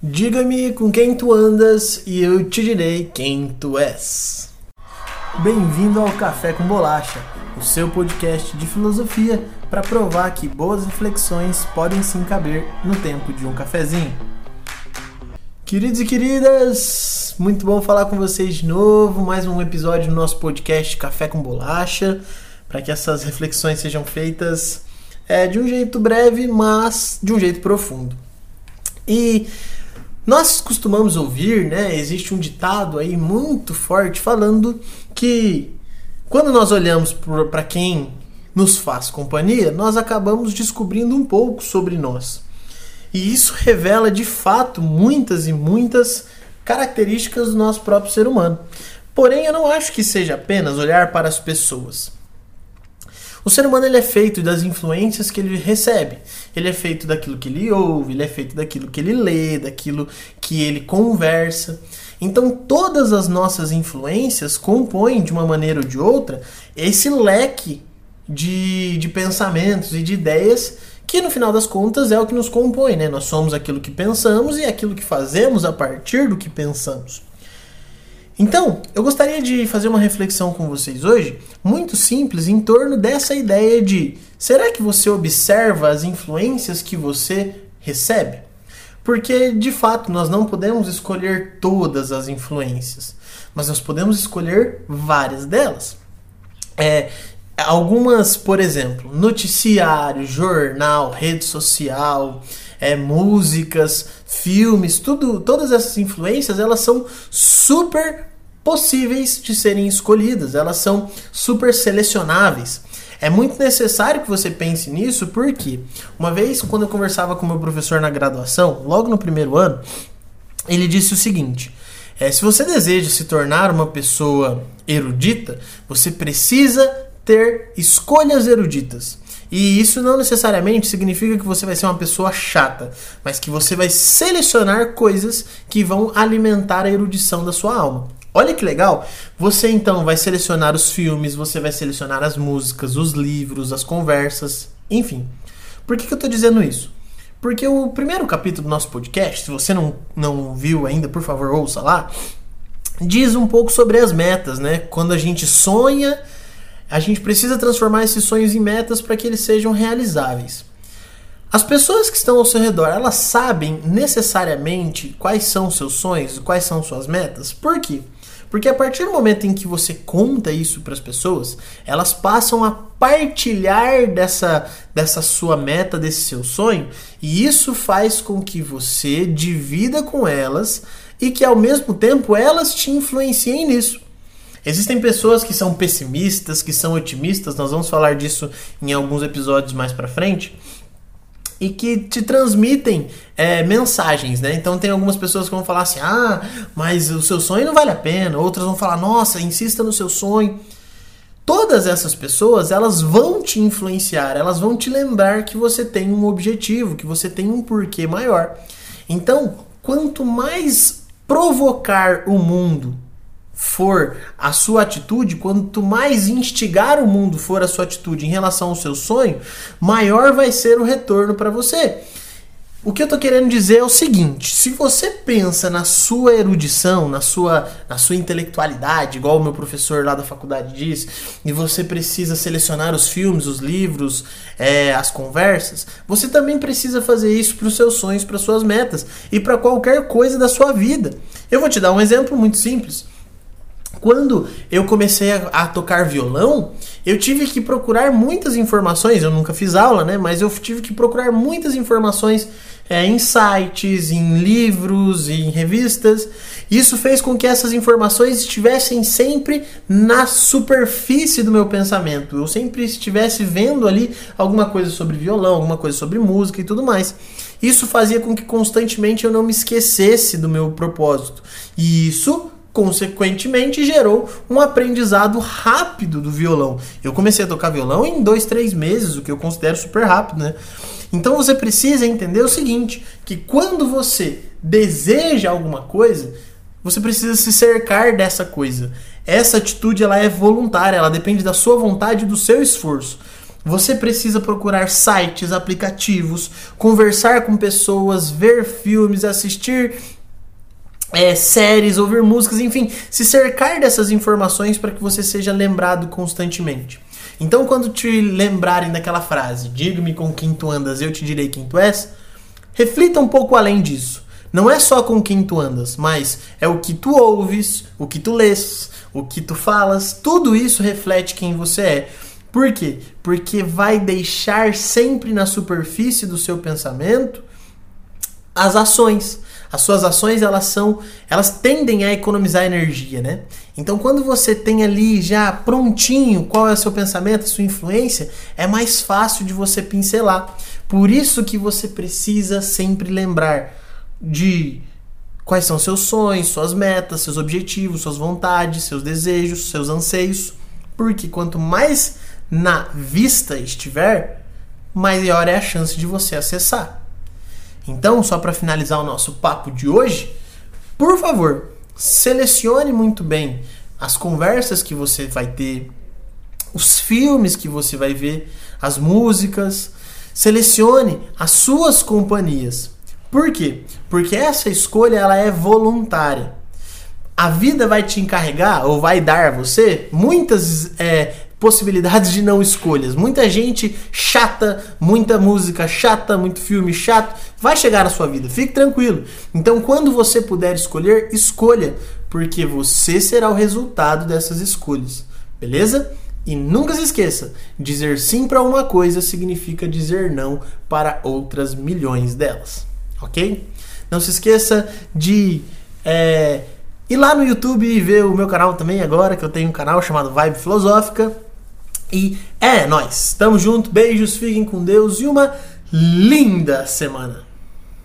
Diga-me com quem tu andas e eu te direi quem tu és. Bem-vindo ao Café com Bolacha, o seu podcast de filosofia para provar que boas reflexões podem sim caber no tempo de um cafezinho. Queridos e queridas, muito bom falar com vocês de novo. Mais um episódio do nosso podcast Café com Bolacha, para que essas reflexões sejam feitas é, de um jeito breve, mas de um jeito profundo. E nós costumamos ouvir, né? Existe um ditado aí muito forte falando que quando nós olhamos para quem nos faz companhia, nós acabamos descobrindo um pouco sobre nós. E isso revela de fato muitas e muitas características do nosso próprio ser humano. Porém, eu não acho que seja apenas olhar para as pessoas. O ser humano ele é feito das influências que ele recebe. Ele é feito daquilo que ele ouve, ele é feito daquilo que ele lê, daquilo que ele conversa. Então, todas as nossas influências compõem, de uma maneira ou de outra, esse leque de, de pensamentos e de ideias que, no final das contas, é o que nos compõe. Né? Nós somos aquilo que pensamos e aquilo que fazemos a partir do que pensamos. Então, eu gostaria de fazer uma reflexão com vocês hoje, muito simples, em torno dessa ideia de: será que você observa as influências que você recebe? Porque, de fato, nós não podemos escolher todas as influências, mas nós podemos escolher várias delas. É, algumas, por exemplo, noticiário, jornal, rede social, é, músicas, filmes, tudo, todas essas influências elas são super possíveis de serem escolhidas, elas são super selecionáveis. É muito necessário que você pense nisso, porque uma vez, quando eu conversava com meu professor na graduação, logo no primeiro ano, ele disse o seguinte: é, se você deseja se tornar uma pessoa erudita, você precisa ter escolhas eruditas. E isso não necessariamente significa que você vai ser uma pessoa chata, mas que você vai selecionar coisas que vão alimentar a erudição da sua alma. Olha que legal! Você então vai selecionar os filmes, você vai selecionar as músicas, os livros, as conversas, enfim. Por que, que eu estou dizendo isso? Porque o primeiro capítulo do nosso podcast, se você não, não viu ainda, por favor, ouça lá, diz um pouco sobre as metas, né? Quando a gente sonha, a gente precisa transformar esses sonhos em metas para que eles sejam realizáveis. As pessoas que estão ao seu redor, elas sabem necessariamente quais são seus sonhos, quais são suas metas? Por quê? Porque a partir do momento em que você conta isso para as pessoas, elas passam a partilhar dessa, dessa sua meta, desse seu sonho, e isso faz com que você divida com elas e que ao mesmo tempo elas te influenciem nisso. Existem pessoas que são pessimistas, que são otimistas, nós vamos falar disso em alguns episódios mais para frente e que te transmitem é, mensagens, né? Então tem algumas pessoas que vão falar assim, ah, mas o seu sonho não vale a pena. Outras vão falar, nossa, insista no seu sonho. Todas essas pessoas, elas vão te influenciar, elas vão te lembrar que você tem um objetivo, que você tem um porquê maior. Então, quanto mais provocar o mundo for a sua atitude, quanto mais instigar o mundo for a sua atitude em relação ao seu sonho, maior vai ser o retorno para você. O que eu estou querendo dizer é o seguinte: se você pensa na sua erudição, na sua, na sua intelectualidade, igual o meu professor lá da faculdade diz, e você precisa selecionar os filmes, os livros, é, as conversas, você também precisa fazer isso para os seus sonhos, para suas metas e para qualquer coisa da sua vida. Eu vou te dar um exemplo muito simples. Quando eu comecei a, a, tocar violão, eu tive que procurar muitas informações. Eu nunca fiz aula, né? Mas eu tive que procurar muitas informações é, em sites, em livros, em revistas. Isso fez com que essas informações estivessem sempre na superfície do meu pensamento. Eu sempre estivesse vendo ali alguma coisa sobre violão, alguma coisa sobre música e tudo mais. Isso fazia com que constantemente eu não me esquecesse do meu propósito. E isso consequentemente gerou um aprendizado rápido do violão. Eu comecei a tocar violão em dois, três meses, o que eu considero super rápido, né? Então você precisa entender o seguinte, que quando você deseja alguma coisa, você precisa se cercar dessa coisa. Essa atitude ela é voluntária, ela depende da sua vontade e do seu esforço. Você precisa procurar sites, aplicativos, conversar com pessoas, ver filmes, assistir é, séries, ouvir músicas, enfim, se cercar dessas informações para que você seja lembrado constantemente. Então, quando te lembrarem daquela frase, diga-me com quem tu andas, eu te direi quem tu és, reflita um pouco além disso. Não é só com quem tu andas, mas é o que tu ouves, o que tu lês, o que tu falas, tudo isso reflete quem você é. Por quê? Porque vai deixar sempre na superfície do seu pensamento as ações. As suas ações, elas são, elas tendem a economizar energia, né? Então, quando você tem ali já prontinho qual é o seu pensamento, sua influência, é mais fácil de você pincelar. Por isso que você precisa sempre lembrar de quais são seus sonhos, suas metas, seus objetivos, suas vontades, seus desejos, seus anseios. Porque quanto mais na vista estiver, maior é a chance de você acessar. Então, só para finalizar o nosso papo de hoje, por favor, selecione muito bem as conversas que você vai ter, os filmes que você vai ver, as músicas. Selecione as suas companhias. Por quê? Porque essa escolha ela é voluntária. A vida vai te encarregar ou vai dar a você muitas é, possibilidades de não escolhas. Muita gente chata, muita música chata, muito filme chato, vai chegar na sua vida. Fique tranquilo. Então, quando você puder escolher, escolha, porque você será o resultado dessas escolhas. Beleza? E nunca se esqueça, dizer sim para uma coisa significa dizer não para outras milhões delas. Ok? Não se esqueça de é, ir lá no YouTube e ver o meu canal também agora, que eu tenho um canal chamado Vibe Filosófica. E é nós. Tamo junto, beijos, fiquem com Deus e uma linda semana.